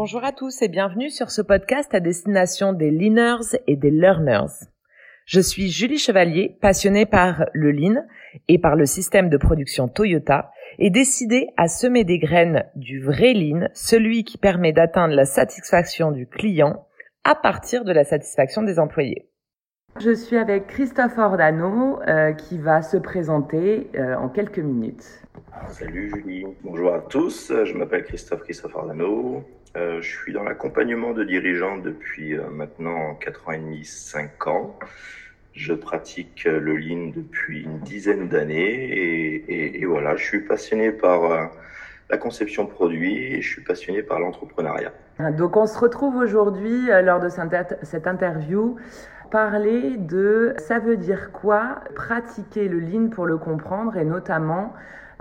Bonjour à tous et bienvenue sur ce podcast à destination des leaners et des learners. Je suis Julie Chevalier, passionnée par le lean et par le système de production Toyota et décidée à semer des graines du vrai lean, celui qui permet d'atteindre la satisfaction du client à partir de la satisfaction des employés. Je suis avec Christophe Ordano euh, qui va se présenter euh, en quelques minutes. Salut Julie, bonjour à tous, je m'appelle Christophe Christophe Ordano, euh, je suis dans l'accompagnement de dirigeants depuis maintenant 4 ans et demi, 5 ans. Je pratique le lean depuis une dizaine d'années et, et, voilà, je suis passionné par la conception produit et je suis passionné par l'entrepreneuriat. Donc on se retrouve aujourd'hui lors de cette interview parler de ça veut dire quoi pratiquer le lean pour le comprendre et notamment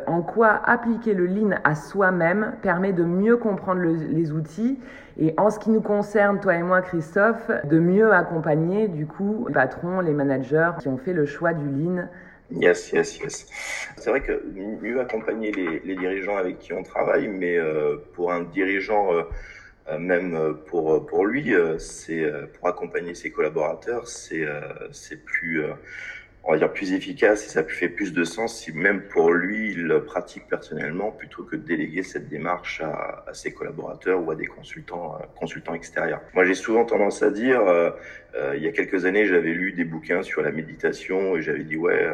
en quoi appliquer le lean à soi-même permet de mieux comprendre les outils et en ce qui nous concerne, toi et moi, Christophe, de mieux accompagner du coup les patrons, les managers qui ont fait le choix du lean. Yes, yes, yes. C'est vrai que mieux accompagner les, dirigeants avec qui on travaille, mais euh, pour un dirigeant, euh, euh, même pour, pour lui, c'est pour accompagner ses collaborateurs, c'est c'est plus on va dire plus efficace et ça fait plus de sens si même pour lui il pratique personnellement plutôt que de déléguer cette démarche à, ses collaborateurs ou à des consultants euh, consultants extérieurs. Moi j'ai souvent tendance à dire euh, euh, il y a quelques années j'avais lu des bouquins sur la méditation et j'avais dit ouais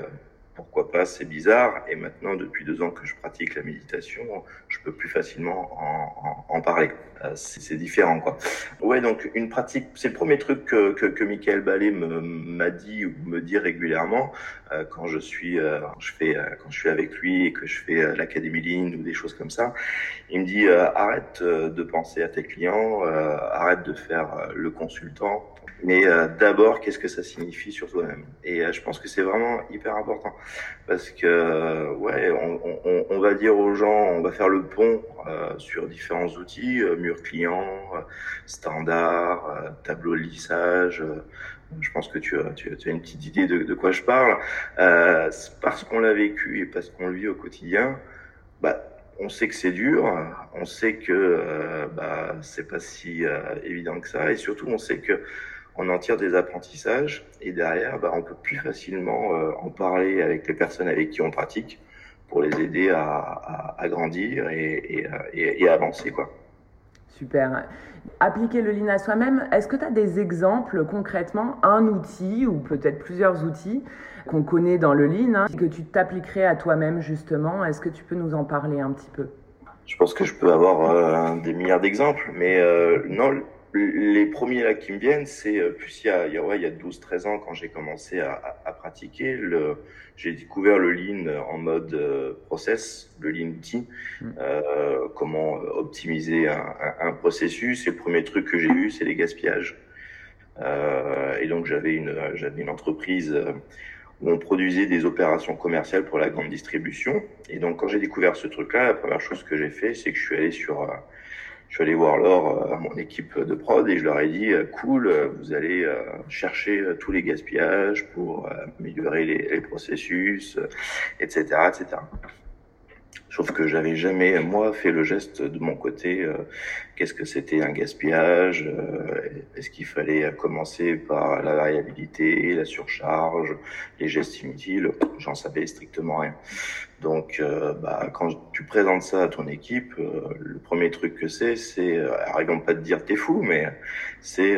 pourquoi pas, c'est bizarre. Et maintenant, depuis deux ans que je pratique la méditation, je peux plus facilement en, en, en parler. Euh, c'est différent, quoi. Ouais, donc une pratique, c'est le premier truc que, que, que Michael Ballet m'a dit ou me dit régulièrement euh, quand je suis, euh, je fais, euh, quand je suis avec lui et que je fais euh, l'académie Lean ou des choses comme ça. Il me dit arrête de penser à tes clients, arrête de faire le consultant mais euh, d'abord, qu'est-ce que ça signifie sur toi-même? Et euh, je pense que c'est vraiment hyper important parce que ouais, on, on, on, va dire aux gens, on va faire le pont euh, sur différents outils, mur client, standard, tableau de lissage. je pense que tu as, tu, as une petite idée de, de quoi je parle. parce qu'on l'a vécu et parce qu'on le vit au quotidien, bah, on sait que c'est dur, on sait que bah, c'est pas si évident que ça, et surtout on sait que on en tire des apprentissages et derrière, bah, on peut plus facilement euh, en parler avec les personnes avec qui on pratique pour les aider à, à, à grandir et, et, et, avancer. Quoi. Super. Appliquer le lean à soi-même, est-ce que tu as des exemples concrètement, un outil ou peut-être plusieurs outils qu'on connaît dans le lean, hein, que tu t'appliquerais à toi-même justement? Est-ce que tu peux nous en parler un petit peu? Je pense que je peux avoir euh, des milliards d'exemples, mais euh, non, les premiers là qui me viennent, c'est euh, plus il y a, il y a, ouais, il y a 12-13 ans quand j'ai commencé à, à, pratiquer, le, j'ai découvert le lean en mode euh, process, le lean outil, mm. euh, comment optimiser un, un, un, processus. Et le premier truc que j'ai vu, c'est les gaspillages. Euh, et donc j'avais une, j'avais une entreprise où on produisait des opérations commerciales pour la grande distribution. Et donc quand j'ai découvert ce truc-là, la première chose que j'ai fait, c'est que je suis allé sur je suis allé voir alors euh, mon équipe de prod et je leur ai dit euh, cool, euh, vous allez chercher tous les gaspillages pour améliorer les, les processus, etc., etc. Sauf que j'avais jamais, moi, fait le geste de mon côté. Euh, qu'est-ce que c'était un gaspillage euh, Est-ce qu'il fallait commencer par la variabilité, la surcharge, les gestes inutiles J'en savais strictement rien. Donc, euh, bah, quand tu présentes ça à ton équipe, le premier truc que c'est, c'est, arrivons pas de dire t'es fou, mais c'est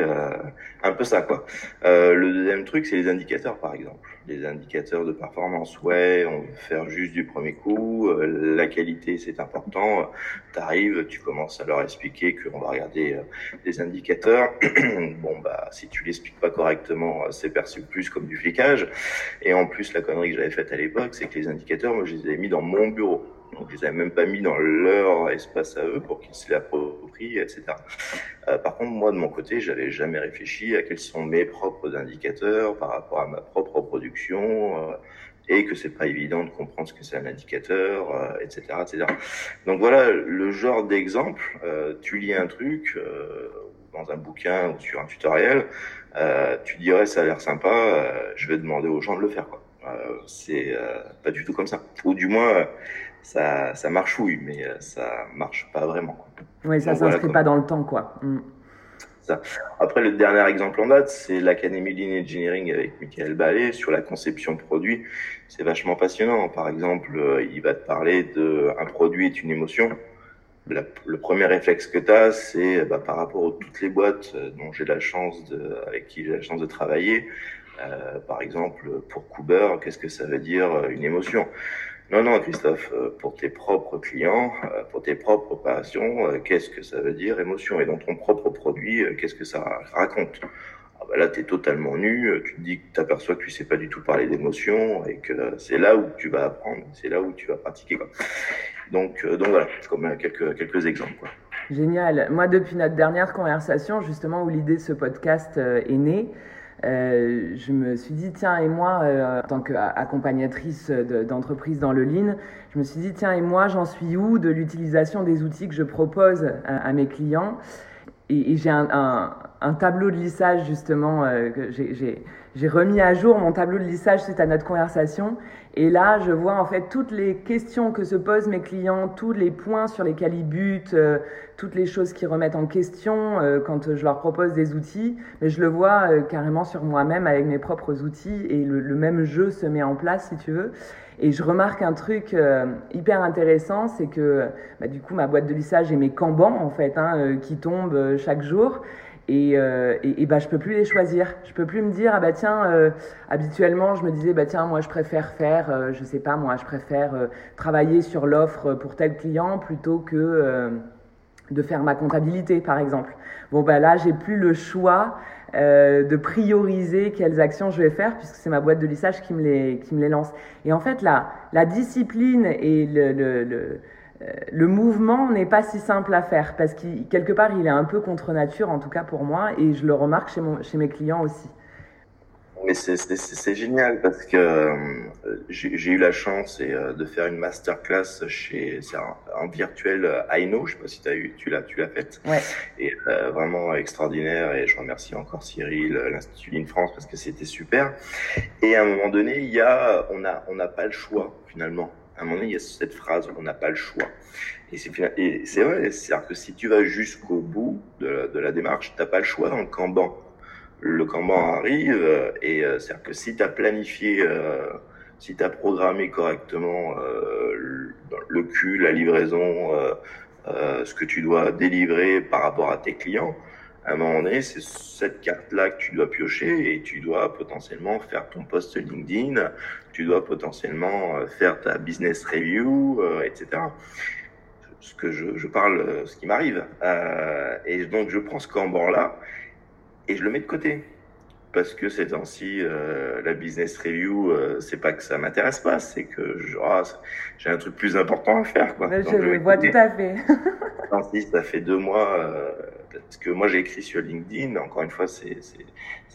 un peu ça, quoi. le deuxième truc, c'est les indicateurs, par exemple. Les indicateurs de performance. Ouais, on veut faire juste du premier coup. la qualité, c'est important. Tu arrives, tu commences à leur expliquer qu'on va regarder euh, des indicateurs. bon, bah, si tu l'expliques pas correctement, euh, c'est perçu plus comme du flicage. Et en plus, la connerie que j'avais faite à l'époque, c'est que les indicateurs, moi, je les avais mis dans mon bureau. Donc, je les avais même pas mis dans leur espace à eux pour qu'ils se l'approprient, etc. Euh, par contre, moi, de mon côté, j'avais jamais réfléchi à quels sont mes propres indicateurs par rapport à ma propre production. Euh, et que c'est pas évident de comprendre ce que c'est un indicateur, euh, etc., etc. Donc voilà le genre d'exemple. Euh, tu lis un truc euh, dans un bouquin ou sur un tutoriel, euh, tu dirais ça a l'air sympa, euh, je vais demander aux gens de le faire. Quoi. c'est pas du tout comme ça. Ou du moins, ça, ça marchouille, mais ça marche pas vraiment. Oui, ça ne s'inscrit pas dans le temps, quoi. Mm. Ça. Après, le dernier exemple en date, c'est l'Académie Lean Engineering avec Michael Ballet sur la conception produit. C'est vachement passionnant. Par exemple, il va te parler de un produit est une émotion le premier réflexe que tu as, c'est bah, par rapport à toutes les boîtes euh, dont j'ai la chance de, avec qui j'ai la chance de travailler. Euh, par exemple, pour Cooper, qu'est-ce que ça veut dire euh, une émotion? Non, non, Christophe, euh, pour tes propres clients, pour tes propres opérations, qu'est-ce que ça veut dire émotion? Et dans ton propre produit, qu'est-ce que ça raconte? Bah là, tu es totalement nu, tu te dis que tu aperçois que tu sais pas du tout parler d'émotion et que c'est là où tu vas apprendre, c'est là où tu vas pratiquer. Quoi. Donc, euh, donc voilà, comme quelques, quelques exemples. Quoi. Génial. Moi, depuis notre dernière conversation, justement, où l'idée de ce podcast euh, est née, euh, je me suis dit, tiens, et moi, euh, en tant qu'accompagnatrice d'entreprise dans le Lean, je me suis dit, tiens, et moi, j'en suis où de l'utilisation des outils que je propose à, mes clients? Et, j'ai un, un, tableau de lissage, justement, euh, que j'ai remis à jour mon tableau de lissage suite à notre conversation. Et là, je vois en fait toutes les questions que se posent mes clients, tous les points sur lesquels ils butent, euh, toutes les choses qu'ils remettent en question euh, quand je leur propose des outils. Mais je le vois carrément sur moi-même avec mes propres outils et le, même jeu se met en place, si tu veux. Et je remarque un truc hyper intéressant, c'est que bah, du coup ma boîte de lissage et mes cambans en fait hein, qui tombent chaque jour. Et, euh, et, et, bah, je peux plus les choisir. Je peux plus me dire ah bah tiens euh, habituellement je me disais bah tiens moi je préfère faire euh, je sais pas moi je préfère euh, travailler sur l'offre pour tel client plutôt que euh, de faire ma comptabilité par exemple. Bon bah là j'ai plus le choix de prioriser quelles actions je vais faire puisque c'est ma boîte de lissage qui me les qui me les lance. Et en fait la la discipline et le, le, le euh, le mouvement n'est pas si simple à faire parce que quelque part il est un peu contre nature en tout cas pour moi et je le remarque chez, mon, chez mes clients aussi. Mais c'est génial parce que euh, j'ai eu la chance et, euh, de faire une masterclass chez en, virtuel Aino, je sais pas si as eu, tu l'as tu l'as faite. Ouais. Et vraiment extraordinaire et je remercie encore Cyril, l'Institut Ligne France parce que c'était super. Et à un moment donné, il y a on a on n'a pas le choix finalement à un moment donné, il y a cette phrase, on n'a pas le choix. Et c'est vrai, c'est-à-dire que si tu vas jusqu'au bout de, la démarche, tu n'as pas le choix dans le Kanban. Le Kanban arrive, euh, et euh, c'est-à-dire que si tu as planifié, euh, si tu as programmé correctement le cul, la livraison, ce que tu dois délivrer par rapport à tes clients, à un moment donné, c'est cette carte-là que tu dois piocher et tu dois potentiellement faire ton post LinkedIn, tu dois potentiellement euh, faire ta business review, euh, etc. Ce que je, parle, euh, ce qui m'arrive. Et donc, je prends ce Kanban-là et je le mets de côté. Parce que ces temps-ci, euh, la business review, euh, c'est pas que ça m'intéresse pas, c'est que ah, j'ai un truc plus important à faire. Quoi. je, le vois tout à fait. ça fait deux mois parce que moi j'ai écrit sur LinkedIn, encore une fois c'est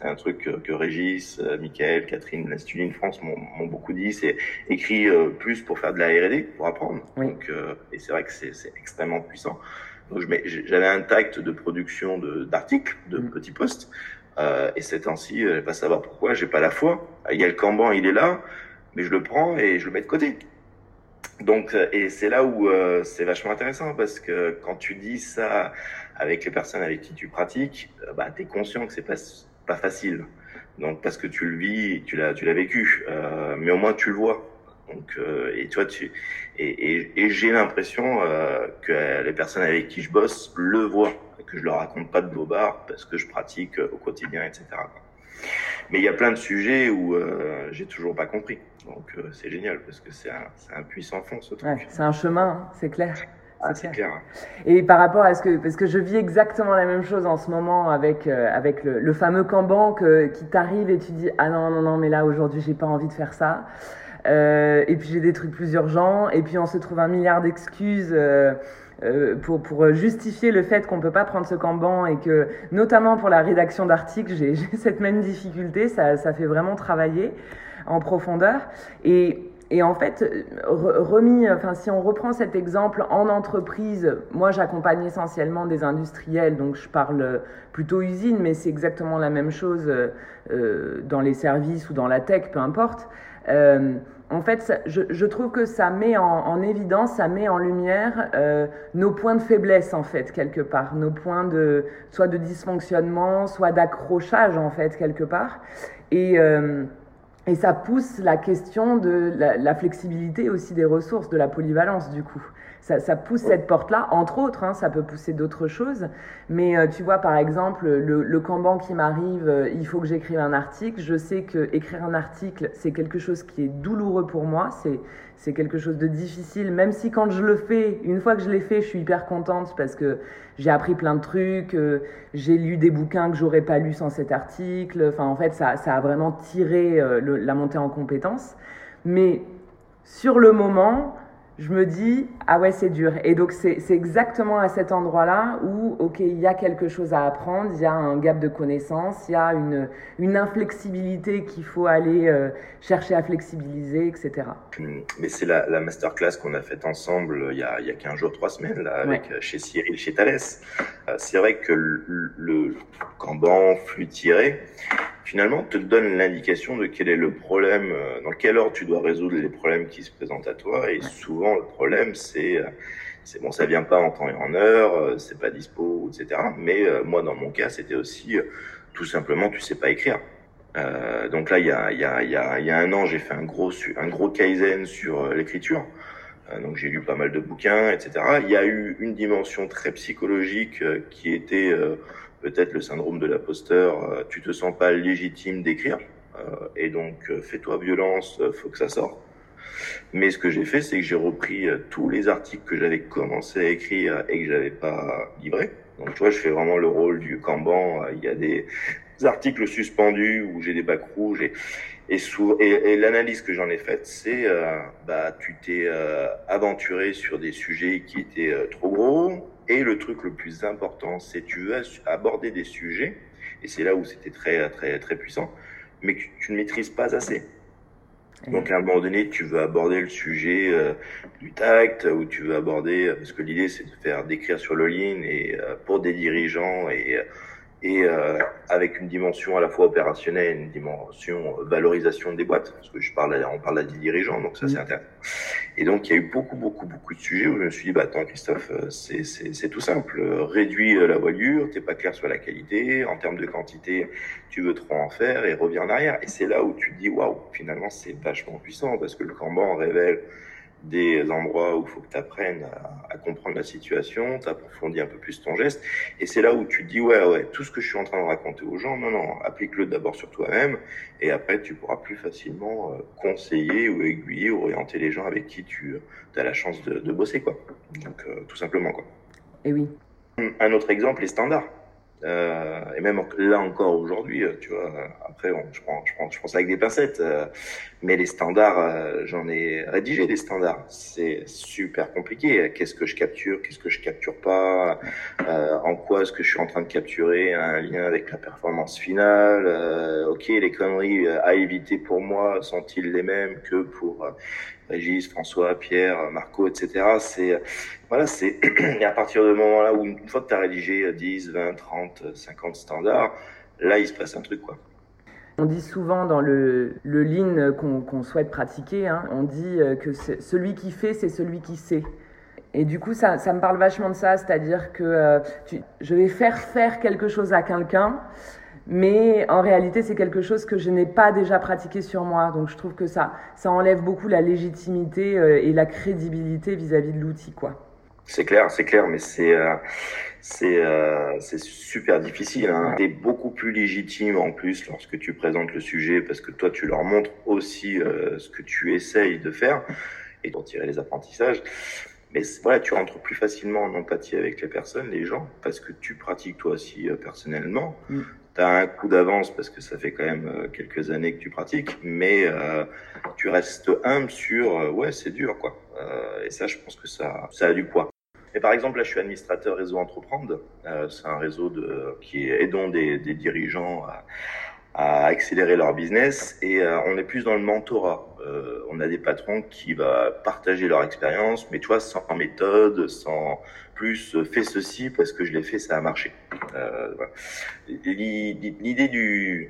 un truc que, que Régis, euh, Michael, Catherine, l'Institut de France m'ont beaucoup dit, c'est écrit euh, plus pour faire de la R&D, pour apprendre. Donc, euh, et c'est vrai que c'est extrêmement puissant. Donc j'avais un tact de production d'articles, de, de mm. petits posts, euh, et ces temps-ci, je vais pas savoir pourquoi, j'ai pas la foi. Il y a le Kanban, il est là, mais je le prends et je le mets de côté. Donc, et c'est là où euh, c'est vachement intéressant parce que quand tu dis ça avec les personnes avec qui tu pratiques, euh, bah, tu es conscient que c'est pas, pas facile. Donc, parce que tu le vis, tu l'as, tu l'as vécu, euh, mais au moins tu le vois. Donc, euh, et toi, tu, et, et, et j'ai l'impression euh, que les personnes avec qui je bosse le voient, que je leur raconte pas de bobards parce que je pratique au quotidien, etc. Mais il y a plein de sujets où euh, j'ai toujours pas compris. Donc euh, c'est génial parce que c'est un, un, puissant fond ce truc. Ouais, c'est un chemin, hein, c'est clair. Ah, c'est clair. Et par rapport à ce que, parce que je vis exactement la même chose en ce moment avec euh, avec le, le, fameux Kanban que, qui t'arrive et tu dis ah non non non mais là aujourd'hui j'ai pas envie de faire ça. Euh, et puis j'ai des trucs plus urgents et puis on se trouve un milliard d'excuses. Euh, euh, pour, justifier le fait qu'on peut pas prendre ce Kanban et que, notamment pour la rédaction d'articles, j'ai cette même difficulté, ça, fait vraiment travailler en profondeur. Et, et en fait, remis, enfin, si on reprend cet exemple en entreprise, moi j'accompagne essentiellement des industriels, donc je parle plutôt usine, mais c'est exactement la même chose dans les services ou dans la tech, peu importe. Euh, En fait, je, trouve que ça met en, évidence, ça met en lumière euh, nos points de faiblesse, en fait, quelque part. Nos points de, soit de dysfonctionnement, soit d'accrochage, en fait, quelque part. Et, euh, et ça pousse la question de la, flexibilité aussi des ressources, de la polyvalence, du coup ça, pousse cette porte-là, entre autres, hein, ça peut pousser d'autres choses. Mais euh, tu vois, par exemple, le, le Kanban qui m'arrive, euh, il faut que j'écrive un article. Je sais que écrire un article, c'est quelque chose qui est douloureux pour moi. C'est c'est quelque chose de difficile, même si quand je le fais, une fois que je l'ai fait, je suis hyper contente parce que j'ai appris plein de trucs, euh, j'ai lu des bouquins que j'aurais pas lus sans cet article. Enfin, en fait, ça, ça a vraiment tiré la montée en compétences. Mais sur le moment, je me dis, ah ouais, c'est dur. Et donc, c'est exactement à cet endroit-là où, OK, il y a quelque chose à apprendre, il y a un gap de connaissances, il y a une, une inflexibilité qu'il faut aller euh, chercher à flexibiliser, etc. Mais c'est la, la masterclass qu'on a faite ensemble il y a, il y a 15 jours, 3 semaines, là, avec, euh, chez Cyril, chez Thales. Euh, c'est vrai que le, le Kanban, flux tiré, finalement, te donne l'indication de quel est le problème, euh, dans quel ordre tu dois résoudre les problèmes qui se présentent à toi. Et souvent, le problème, c'est, euh, c'est bon, ça vient pas en temps et en heure, euh, c'est pas dispo, etc. Mais moi, dans mon cas, c'était aussi tout simplement, tu sais pas écrire. Euh, donc là, il y a, y, a, y, a, il y a un an, j'ai fait un gros, un gros kaizen sur l'écriture. donc j'ai lu pas mal de bouquins, etc. Il y a eu une dimension très psychologique qui était peut-être le syndrome de l'imposteur, euh, tu te sens pas légitime d'écrire, euh, et donc euh, fais-toi violence, faut que ça sorte. Mais ce que j'ai fait, c'est que j'ai repris tous les articles que j'avais commencé à écrire et que j'avais pas livrés. Donc tu vois, je fais vraiment le rôle du Kanban. Il y a des articles suspendus où j'ai des bacs rouges et et, et, l'analyse que j'en ai faite, c'est bah tu t'es aventuré sur des sujets qui étaient trop gros, et le truc le plus important, c'est tu veux aborder des sujets, et c'est là où c'était très, très, très puissant, mais que tu ne maîtrises pas assez. Donc à un moment donné, tu veux aborder le sujet euh, du tact, ou tu veux aborder, parce que l'idée c'est de faire d'écrire sur le lean et euh, pour des dirigeants et et euh, avec une dimension à la fois opérationnelle, une dimension valorisation des boîtes, parce que je parle, on parle à des dirigeants, donc ça c'est mm. intéressant. Et donc il y a eu beaucoup, beaucoup, beaucoup de sujets où je me suis dit, bah attends Christophe, euh, c'est tout simple, réduis euh, la voilure, t'es pas clair sur la qualité, en termes de quantité, tu veux trop en faire et reviens en arrière. Et c'est là où tu te dis, waouh, finalement c'est vachement puissant, parce que le Kanban révèle des endroits où il faut que tu apprennes à, comprendre la situation, tu approfondis un peu plus ton geste, et c'est là où tu te dis, ouais, ouais, tout ce que je suis en train de raconter aux gens, non, non, applique-le d'abord sur toi-même, et après tu pourras plus facilement euh, conseiller ou aiguiller ou orienter les gens avec qui tu as la chance de, de bosser, quoi. Donc, euh, tout simplement, quoi. Et oui. Un autre exemple, les standards. Euh, et même là encore aujourd'hui, euh, tu vois, après je prends, je prends, je prends ça avec des pincettes, euh, mais les standards, euh, j'en ai rédigé des standards. C'est super compliqué. Qu'est-ce que je capture, qu'est-ce que je capture pas, en quoi est-ce que je suis en train de capturer un lien avec la performance finale. ok, les conneries à éviter pour moi sont-ils les mêmes que pour Régis, François, Pierre, Marco, etc. C'est voilà, c'est à partir du moment là où une fois que tu as rédigé 10, 20, 30, 50 standards, là il se passe un truc quoi. On dit souvent dans le, le qu'on souhaite pratiquer, hein, on dit euh, que celui qui fait, c'est celui qui sait. Et du coup, ça, ça me parle vachement de ça, c'est-à-dire que euh, je vais faire faire quelque chose à quelqu'un, mais en réalité, c'est quelque chose que je n'ai pas déjà pratiqué sur moi. Donc, je trouve que ça, ça enlève beaucoup la légitimité euh, et la crédibilité vis-à-vis de l'outil, quoi. C'est clair, c'est clair, mais c'est euh, c'est euh, c'est super difficile. Hein. T'es beaucoup plus légitime en plus lorsque tu présentes le sujet parce que toi tu leur montres aussi ce que tu essayes de faire et d'en tirer les apprentissages. Mais voilà, tu rentres plus facilement en empathie avec les personnes, les gens, parce que tu pratiques toi aussi personnellement. Mm tu as un coup d'avance parce que ça fait quand même euh, quelques années que tu pratiques, mais euh, tu restes humble sur euh, ouais c'est dur quoi. Euh, et ça je pense que ça ça a du poids. Et par exemple là je suis administrateur réseau entreprendre, c'est un réseau de qui aidant des, des dirigeants à, à accélérer leur business et on est plus dans le mentorat. on a des patrons qui va partager leur expérience, mais tu vois sans méthode, sans plus euh, fais ceci parce que je l'ai fait, ça a marché. Euh, L'idée du...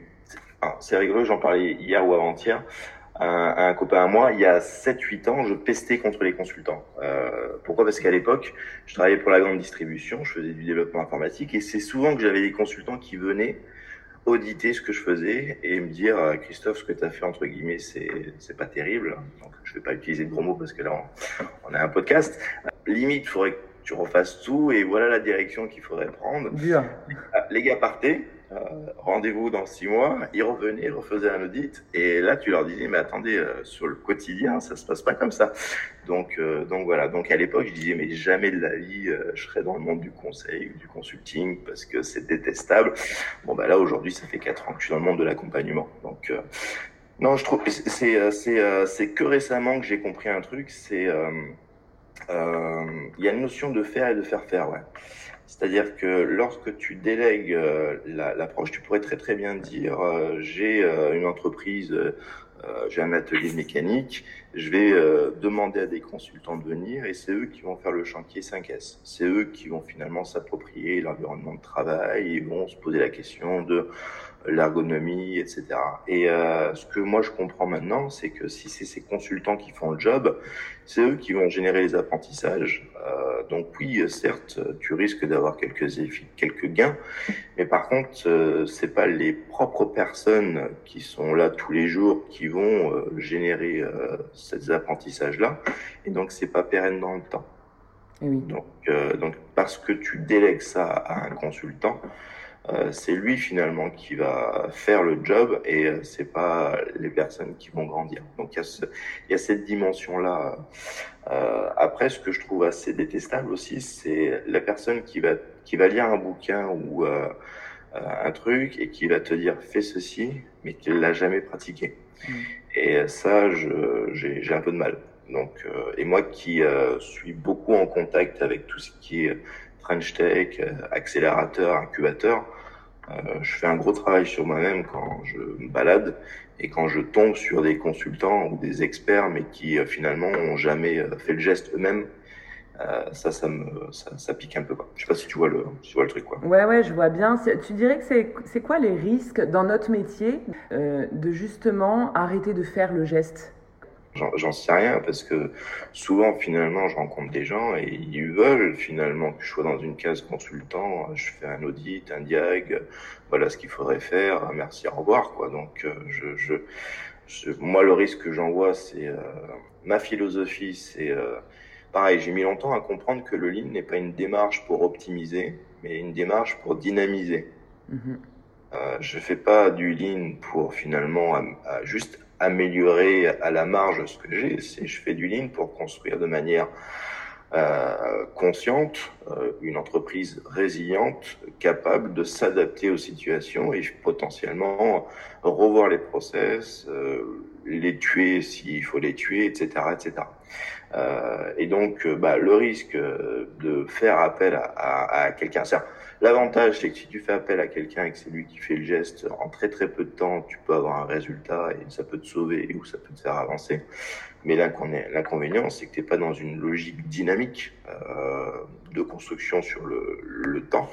c'est rigolo, j'en parlais hier ou avant-hier. Un copain à moi, il y a 7-8 ans, je pestais contre les consultants. Euh, pourquoi? Parce qu'à l'époque, je travaillais pour la grande distribution, je faisais du développement informatique, et c'est souvent que j'avais des consultants qui venaient auditer ce que je faisais et me dire euh, Christophe ce que tu as fait entre guillemets c'est c'est pas terrible donc je vais pas utiliser de gros mots parce que là on, a un podcast. Limite faudrait que tu refasses tout et voilà la direction qu'il faudrait prendre. Bien. les gars partaient rendez-vous dans six mois, ils revenaient, ils refaisaient un audit, et là tu leur disais mais attendez, euh, sur le quotidien ça se passe pas comme ça. Donc euh, donc voilà, donc à l'époque je disais mais jamais de la vie je serais dans le monde du conseil ou du consulting parce que c'est détestable. Bon bah là aujourd'hui ça fait quatre ans que je suis dans le monde de l'accompagnement, donc non je trouve c'est c'est c'est que récemment que j'ai compris un truc, c'est il y a une notion de faire et de faire faire, ouais. C'est-à-dire que lorsque tu délègues euh, l'approche, tu pourrais très très bien dire euh, j'ai euh, une entreprise, j'ai un atelier mécanique, je vais demander à des consultants de venir et c'est eux qui vont faire le chantier 5S. C'est eux qui vont finalement s'approprier l'environnement de travail et vont se poser la question de l'ergonomie, etc. Et euh, ce que moi je comprends maintenant, c'est que si c'est ces consultants qui font le job, c'est eux qui vont générer les apprentissages. Euh, donc oui, certes, tu risques d'avoir quelques quelques gains, mais par contre, euh, c'est pas les propres personnes qui sont là tous les jours qui vont euh, générer euh, ces apprentissages-là, et donc c'est pas pérenne dans le temps. Et oui. Donc, donc parce que tu délègues ça à un consultant, euh, c'est lui finalement qui va faire le job et euh, c'est pas les personnes qui vont grandir. Donc il y a, ce, il y a cette dimension là. Euh, après, ce que je trouve assez détestable aussi, c'est la personne qui va qui va lire un bouquin ou euh, un truc et qui va te dire fais ceci, mais qui l'a jamais pratiqué. Mm. Et ça, j'ai un peu de mal. Donc, et moi qui suis beaucoup en contact avec tout ce qui est French Tech, euh, accélérateur, incubateur. Euh, je fais un gros travail sur moi-même quand je me balade et quand je tombe sur des consultants ou des experts, mais qui euh, finalement ont jamais fait le geste eux-mêmes. Ça, ça me, ça, pique un peu. Quoi. Je sais pas si tu vois le, tu vois le truc. Quoi. Ouais, ouais, je vois bien. Tu dirais que c'est, quoi les risques dans notre métier de justement arrêter de faire le geste? J'en sais rien parce que souvent finalement je rencontre des gens et ils veulent finalement que je sois dans une case consultant, je fais un audit, un diag, voilà ce qu'il faudrait faire, merci, au revoir quoi. Donc euh, je, je, moi le risque que j'en vois c'est euh, ma philosophie c'est euh, pareil, j'ai mis longtemps à comprendre que le lean n'est pas une démarche pour optimiser, mais une démarche pour dynamiser. Mm-hmm. Euh, je fais pas du lean pour finalement à juste améliorer à la marge ce que j'ai, c'est je fais du lean pour construire de manière euh, consciente euh, une entreprise résiliente, capable de s'adapter aux situations et potentiellement revoir les process, les tuer s'il faut les tuer, etc., etc. Euh, et donc, euh, bah, le risque de faire appel à, à, à quelqu'un, L'avantage, c'est que si tu fais appel à quelqu'un et que c'est lui qui fait le geste, en très très peu de temps, tu peux avoir un résultat et ça peut te sauver ou ça peut te faire avancer. Mais l'inconvénient, c'est que tu n'es pas dans une logique dynamique euh, de construction sur le, le temps.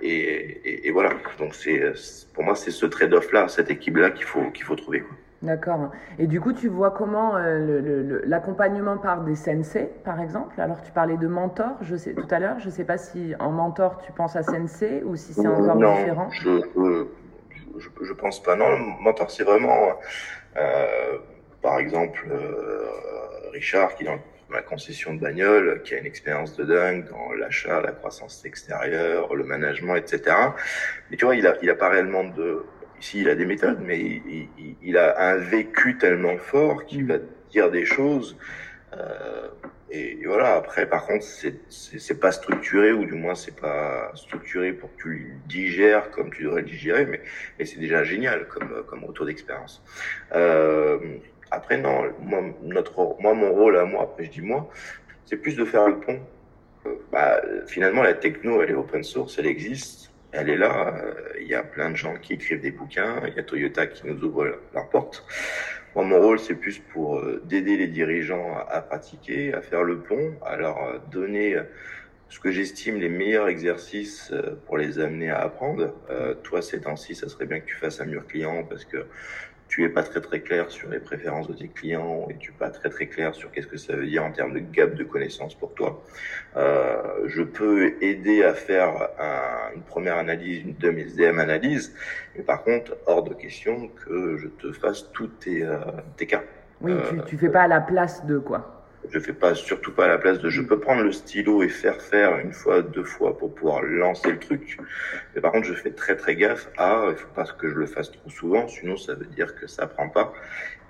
Et, et, et, voilà. Donc c'est pour moi, c'est ce trade-off-là, cette équipe-là qu'il faut qu'il faut trouver. Quoi. D'accord. Et du coup, tu vois comment euh, l'accompagnement par des sensei, par exemple? Alors, tu parlais de mentor, je sais tout à l'heure. Je ne sais pas si en mentor tu penses à sensei ou si c'est encore non, différent. Je, je, je, pense pas. Non, mentor, c'est vraiment, euh, par exemple, euh, Richard qui est dans la concession de bagnole, qui a une expérience de dingue dans l'achat, la croissance extérieure, le management, etc. Mais tu vois, il a, il a pas réellement de Ici, il a des méthodes, mais il, a un vécu tellement fort qu'il va dire des choses. Euh, et voilà. Après, par contre, c'est pas structuré, ou du moins c'est pas structuré pour que tu digères comme tu devrais le digérer, mais, mais c'est déjà génial comme comme retour d'expérience. Euh, après, non, moi, notre, moi, mon rôle à moi, après je dis moi, c'est plus de faire le pont. Euh, bah, finalement, la techno, elle est open source, elle existe elle est là. Euh, il y a plein de gens qui écrivent des bouquins. Il y a Toyota qui nous ouvre leur porte. Moi, mon rôle, c'est plus pour euh, d'aider les dirigeants à, pratiquer, à faire le pont, à leur euh, donner ce que j'estime les meilleurs exercices pour les amener à apprendre. toi, ces temps-ci, ça serait bien que tu fasses un mur client parce que tu es pas très très clair sur les préférences de tes clients et tu es pas très très clair sur qu'est-ce que ça veut dire en termes de gap de connaissances pour toi, euh, je peux aider à faire un, une première analyse, une deuxième analyse, mais par contre, hors de question que je te fasse tous tes, euh, tes cas. Oui, tu, tu fais pas à la place de quoi je fais pas, surtout pas à la place de. Je peux prendre le stylo et faire faire une fois, deux fois pour pouvoir lancer le truc. Mais par contre, je fais très très gaffe à. Il faut pas que je le fasse trop souvent, sinon ça veut dire que ça prend pas.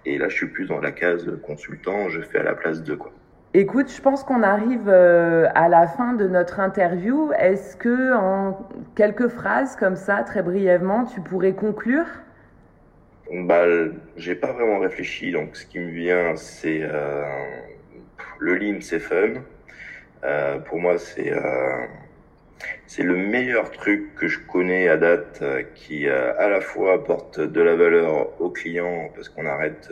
Et là, je suis plus dans la case consultant. Je fais à la place de quoi. Écoute, je pense qu'on arrive euh, à la fin de notre interview. Est-ce que en quelques phrases comme ça, très brièvement, tu pourrais conclure? Bah, j'ai pas vraiment réfléchi. Donc, ce qui me vient, c'est euh, le lean, c'est fun. Euh, pour moi, c'est euh, c'est le meilleur truc que je connais à date euh, qui euh, à la fois apporte de la valeur aux clients parce qu'on arrête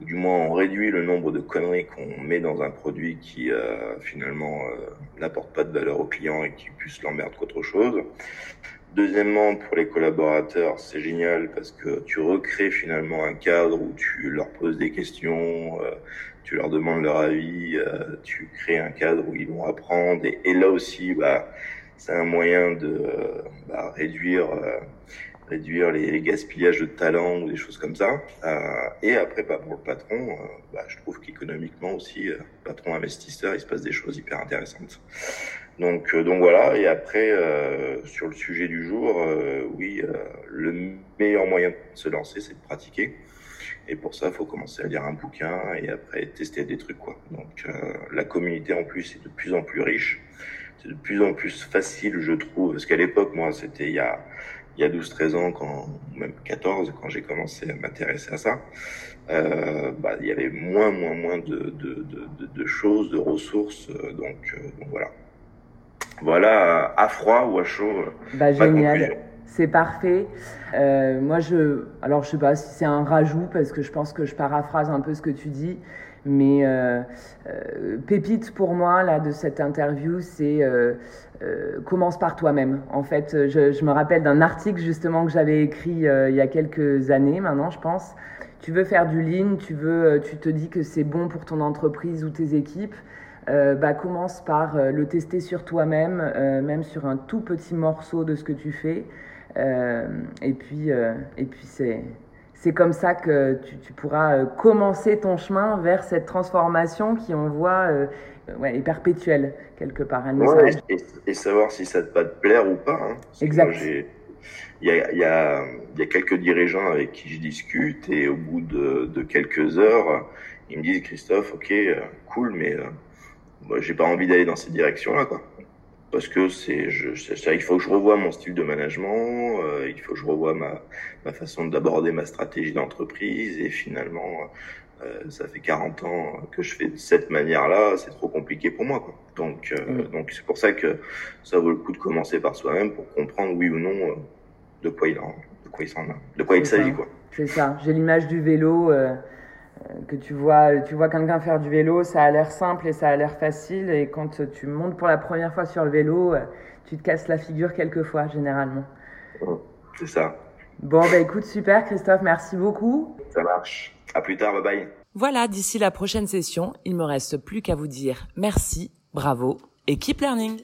ou du moins on réduit le nombre de conneries qu'on met dans un produit qui finalement n'apporte pas de valeur aux clients et qui plus l'emmerde qu'autre chose. Deuxièmement, pour les collaborateurs, c'est génial parce que tu recrées finalement un cadre où tu leur poses des questions, euh, tu leur demandes leur avis, euh, tu crées un cadre où ils vont apprendre. Et, là aussi, bah, c'est un moyen de euh, bah, réduire réduire les, gaspillages de talent ou des choses comme ça. et après, bah, pour le patron, bah, je trouve qu'économiquement aussi, patron investisseur, il se passe des choses hyper intéressantes. Donc, donc voilà. Et après, sur le sujet du jour, oui, le meilleur moyen de se lancer, c'est de pratiquer. Et pour ça, il faut commencer à lire un bouquin et après tester des trucs. Quoi. Donc euh, la communauté en plus est de plus en plus riche. C'est de plus en plus facile, je trouve. Parce qu'à l'époque, moi, c'était il y a, il y a 12-13 ans, quand, même 14, quand j'ai commencé à m'intéresser à ça. Euh, bah, il y avait moins, moins, moins de, de, de, de choses, de ressources. Euh, donc, euh, donc voilà. Voilà, à froid ou à chaud. Bah, génial. C'est parfait. Euh, moi, je, alors je sais pas si c'est un rajout parce que je pense que je paraphrase un peu ce que tu dis, mais euh, euh, pépite pour moi là de cette interview, c'est euh, euh, commence par toi-même. En fait, je, je me rappelle d'un article justement que j'avais écrit euh, il y a quelques années maintenant, je pense. Tu veux faire du lean, tu veux, tu te dis que c'est bon pour ton entreprise ou tes équipes. Euh, bah, commence par le tester sur toi-même, même sur un tout petit morceau de ce que tu fais. Euh, et puis, euh, et puis c'est c'est comme ça que tu, tu, pourras euh, commencer ton chemin vers cette transformation qui, on voit, ouais, est perpétuelle quelque part. Ouais, et, et, savoir si ça va te plaire ou pas. Hein. Exact. Il y a, y, a, y a quelques dirigeants avec qui je discute et au bout de, de quelques heures, ils me disent Christophe, ok, cool, mais euh, moi j'ai pas envie d'aller dans cette direction-là, quoi parce que c'est, je, ça, il faut que je revoie mon style de management, euh, il faut que je revoie ma, ma façon d'aborder ma stratégie d'entreprise, et finalement, euh, ça fait 40 ans que je fais de cette manière-là, c'est trop compliqué pour moi. Quoi. Donc, euh, mm. donc c'est pour ça que ça vaut le coup de commencer par soi-même pour comprendre oui ou non euh, de quoi il en, de quoi il s'en, de quoi il s'agit. Quoi. C'est ça. J'ai l'image du vélo. Euh, que tu vois, tu vois quelqu'un faire du vélo, ça a l'air simple et ça a l'air facile. Et quand tu montes pour la première fois sur le vélo, tu te casses la figure quelques fois, généralement. C'est ça. Bon, bah écoute, super, Christophe, merci beaucoup. Ça marche. À plus tard, bye bye. Voilà, d'ici la prochaine session, il me reste plus qu'à vous dire merci, bravo et keep learning.